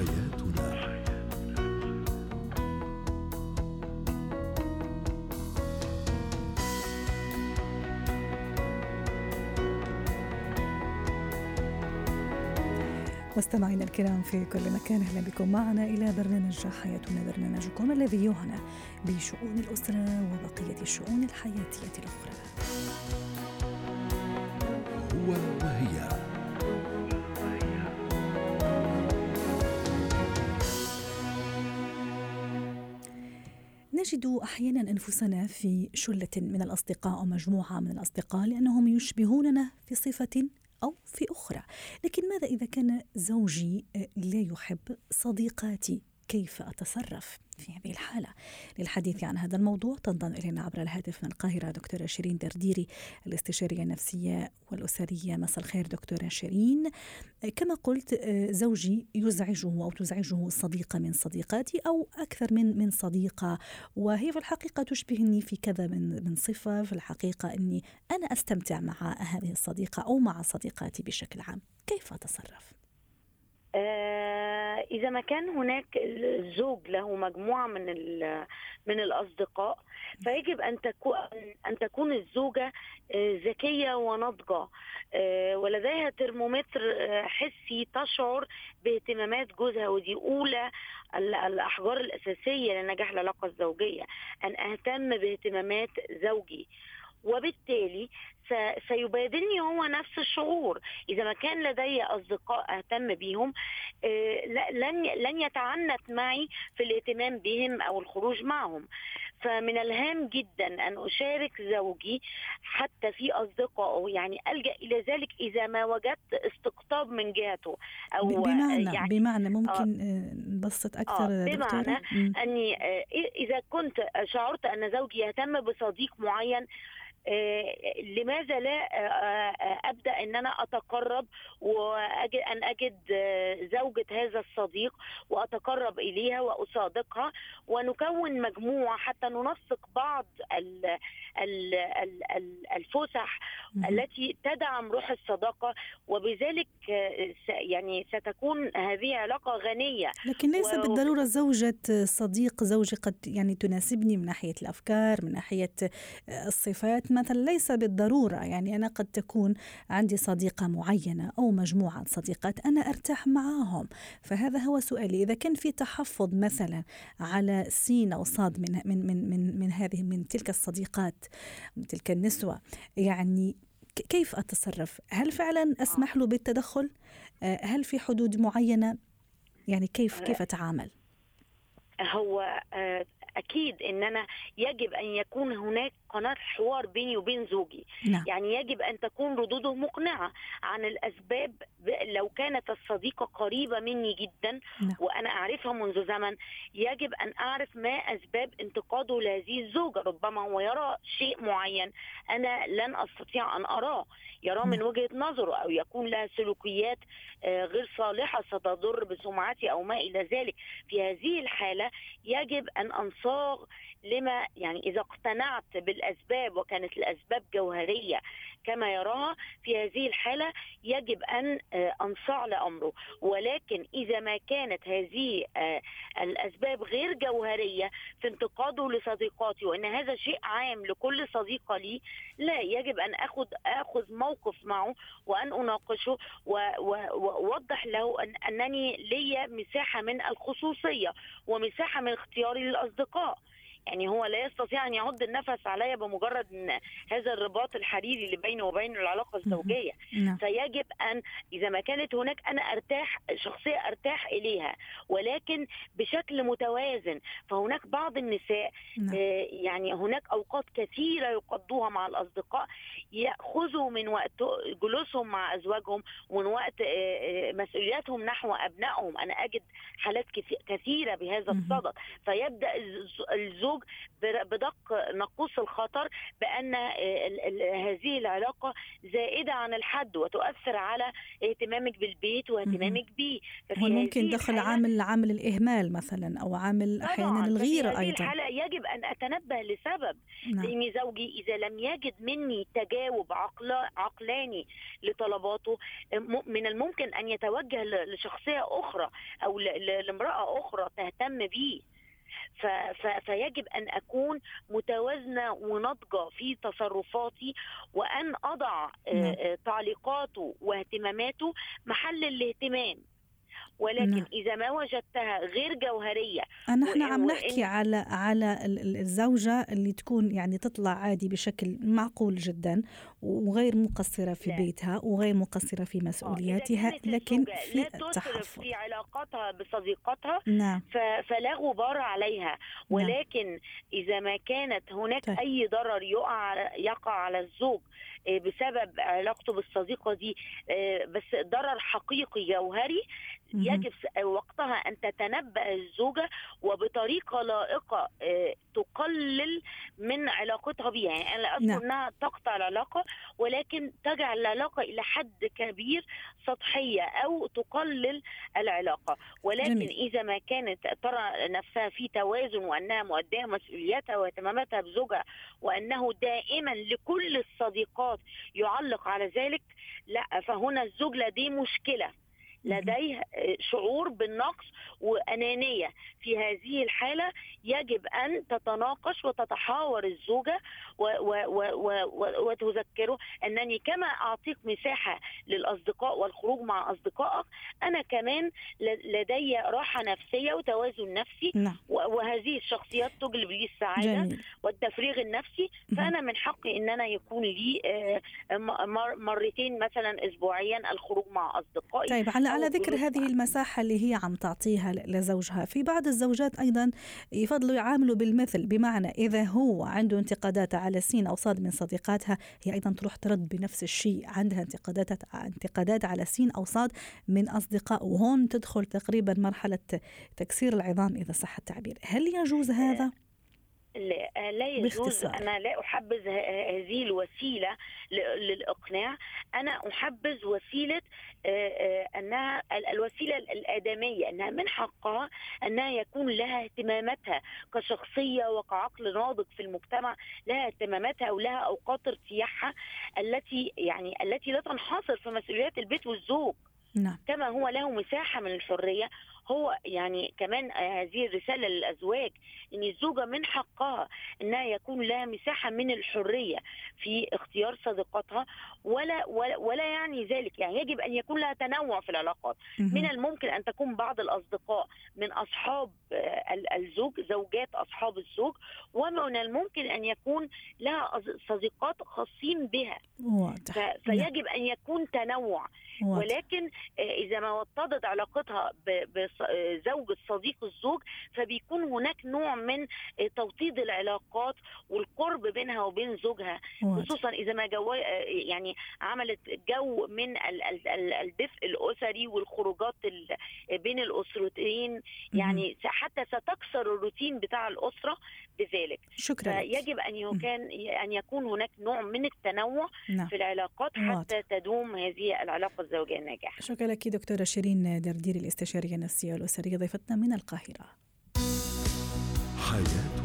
حياتنا مستمعينا الكرام في كل مكان أهلا بكم معنا إلى برنامج حياتنا برنامجكم الذي يعنى بشؤون الأسرة وبقية الشؤون الحياتية الأخرى. هو نجد أحيانا أنفسنا في شلة من الأصدقاء أو مجموعة من الأصدقاء لأنهم يشبهوننا في صفة أو في أخرى. لكن ماذا إذا كان زوجي آه، لا يحب صديقاتي؟ كيف أتصرف في هذه الحالة؟ للحديث عن هذا الموضوع تنضم إلينا عبر الهاتف من القاهرة دكتورة شيرين درديري الاستشارية النفسية والأسرية. مساء الخير دكتورة شيرين. كما قلت آه، زوجي يزعجه أو تزعجه صديقة من صديقاتي أو أكثر من من صديقة وهي في الحقيقة تشبهني في كذا من من صفة. في الحقيقة أني أنا أستمتع مع هذه الصديقة أو مع صديقاتي بشكل عام. كيف أتصرف؟ آه إذا ما كان هناك الزوج له مجموعة من من الأصدقاء فيجب أن تكون أن تكون الزوجة آه، ذكية وناضجة آه ولديها ترمومتر حسي تشعر باهتمامات جوزها ودي أولى الأحجار الأساسية لنجاح العلاقة الزوجية أن أهتم باهتمامات زوجي. وبالتالي سيبادلني هو نفس الشعور. إذا ما كان لدي أصدقاء أهتم بهم آه، لن لن يتعنت معي في الاهتمام بهم أو الخروج معهم. فمن الهام جدا أن أشارك زوجي حتى في أصدقائه يعني ألجأ إلى ذلك إذا ما وجدت استقطاب من جهته أو بمعنى يعني بمعنى ممكن آه نبسط أكثر آه بمعنى أني آه إذا كنت شعرت أن زوجي يهتم بصديق معين آه، لماذا لا آه، آه، أبدأ إن أنا أتقرب وأجد أن أجد زوجة هذا الصديق وأتقرب إليها وأصادقها ونكون مجموعة حتى ننسق بعض الفسح التي تدعم روح الصداقة. وبذلك يعني ستكون هذه علاقة غنية. لكن ليس و... بالضرورة زوجة صديق زوجي قد يعني تناسبني من ناحية الأفكار من ناحية الصفات مثلا ليس بالضرورة يعني أنا قد تكون عندي صديقة معينة أو مجموعة صديقات أنا أرتاح معاهم فهذا هو سؤالي إذا كان في تحفظ مثلا على سين أو صاد من من من من, من هذه من تلك الصديقات من تلك النسوة يعني كيف أتصرف؟ هل فعلا أسمح له بالتدخل؟ آه، هل في حدود معينة؟ يعني كيف كيف أتعامل؟ هو آه، أكيد إن أنا يجب أن يكون هناك قناة حوار بيني وبين زوجي نعم. يعني يجب أن تكون ردوده مقنعة عن الأسباب لو كانت الصديقة قريبة مني جدا نعم. وأنا أعرفها منذ زمن يجب أن أعرف ما أسباب انتقاده لهذه الزوجة ربما هو يرى شيء معين أنا لن أستطيع أن أراه يراه من نعم. وجهة نظره أو يكون لها سلوكيات آه، غير صالحة ستضر بسمعتي أو ما إلى ذلك في هذه الحالة يجب أن أنصاغ لما يعني إذا اقتنعت بالاسباب وكانت الأسباب جوهرية كما يراها في هذه الحالة يجب أن آه، أنصاع لأمره. ولكن إذا ما كانت هذه آه، الأسباب غير جوهرية في انتقاده لصديقاتي وإن هذا شيء عام لكل صديقة لي لا يجب أن أخذ أخذ موقف معه وأن أناقشه وأوضح له أن أنني لي مساحة من الخصوصية ومساحة من اختياري للأصدقاء. يعني هو لا يستطيع أن يعد النفس علي بمجرد إن هذا الرباط الحريري اللي بينه وبين العلاقة الزوجية. نعم. فيجب أن إذا ما كانت هناك أنا أرتاح شخصية أرتاح إليها ولكن بشكل متوازن. فهناك بعض النساء نعم. آه يعني هناك أوقات كثيرة يقضوها مع الأصدقاء يأخذوا من وقت جلوسهم مع أزواجهم ومن وقت آه, آه، مسؤولياتهم نحو أبنائهم. أنا أجد حالات كثيرة بهذا الصدد. فيبدأ الزوج الزوج بدق ناقوس الخطر بأن هذه العلاقة زائدة عن الحد وتؤثر على اهتمامك بالبيت واهتمامك به ممكن دخل عامل عامل الإهمال مثلا أو عامل أحيانا الغيرة أيضا. الحالة يجب أن أتنبه لسبب نعم. لأن زوجي إذا لم يجد مني تجاوب عقل عقلاني لطلباته من الممكن أن يتوجه لشخصية أخرى أو لامرأة أخرى تهتم فيجب أن أكون متوازنة وناضجة في تصرفاتي وأن أضع نعم. تعليقاته واهتماماته محل الاهتمام ولكن نعم. إذا ما وجدتها غير جوهرية نحن عم نحكي على على الزوجة اللي تكون يعني تطلع عادي بشكل معقول جدا وغير مقصرة في لا. بيتها وغير مقصرة في مسؤولياتها لكن في تحفظ في علاقتها بصديقتها نعم. فلا غبار عليها نعم. ولكن نعم. إذا ما كانت هناك طيب. أي ضرر يقع يقع على الزوج آه، بسبب علاقته بالصديقة دي آه، بس ضرر حقيقي جوهري يجب وقتها أن تتنبأ الزوجة وبطريقة لائقة آه، تقلل من علاقتها بها يعني أنا لا أذكر نعم. إنها تقطع العلاقة ولكن تجعل العلاقة إلى حد كبير سطحية أو تقلل العلاقة ولكن جميل. إذا ما كانت ترى نفسها في توازن وأنها مؤدية مسؤولياتها واهتماماتها بزوجها وأنه دائما لكل الصديقات يعلق على ذلك لا فهنا الزوج لديه مشكلة لديه شعور بالنقص وأنانية في هذه الحالة يجب أن تتناقش وتتحاور الزوجة وتذكره أنني كما أعطيك مساحة للأصدقاء والخروج مع أصدقائك أنا كمان لدي راحة نفسية وتوازن نفسي نعم. وهذه الشخصيات تجلب لي السعادة جميل. والتفريغ النفسي فأنا من حقي ان أنا يكون لي آه، مرتين مثلا اسبوعيا الخروج مع أصدقائي طيب على على ذكر هذه المساحة اللي هي عم تعطيها لزوجها. في بعض الزوجات أيضا يفضلوا يعاملوا بالمثل بمعنى إذا هو عنده انتقادات على سين أو صاد من صديقاتها هي أيضا تروح ترد بنفس الشيء عندها انتقادات انتقادات على سين أو صاد من أصدقاء وهون تدخل تقريبا مرحلة تكسير العظام إذا صح التعبير. هل يجوز هذا؟ لا, لا يجوز. باختصار. أنا لا أحبذ هذه الوسيلة للإقناع. أنا أحبذ وسيلة أنها الوسيلة الآدمية أنها من حقها أنها يكون لها اهتماماتها كشخصية وكعقل ناضج في المجتمع لها اهتماماتها ولها أوقات ارتياحها التي يعني التي لا تنحصر في مسؤوليات البيت والزوج. نعم. كما هو له مساحة من الحرية هو يعني كمان هذه الرسالة للأزواج إن الزوجة من حقها إنها يكون لها مساحة من الحرية في اختيار صديقاتها ولا ولا, ولا يعني ذلك. يعني يجب أن يكون لها تنوع في العلاقات. من الممكن أن تكون بعض الأصدقاء من أصحاب الزوج زوجات أصحاب الزوج ومن الممكن أن يكون لها صديقات خاصين بها. واضح. فيجب أن يكون تنوع. واضح. ولكن إذا ما وطدت علاقتها زوج صديق الزوج فبيكون هناك نوع من توطيد العلاقات والقرب بينها وبين زوجها. خصوصا إذا ما جو يعني عملت جو من الدفء الأسري والخروجات بين الأسرتين. يعني حتى ستكسر الروتين بتاع الأسرة. بذلك. شكرا يجب أن كان أن يكون هناك نوع من التنوع نعم. في العلاقات حتى واضح. تدوم هذه العلاقة الزوجية الناجحة. شكرا لك دكتورة شيرين دردير الاستشارية النفسية الاسريه ضيفتنا من القاهرة. حياتنا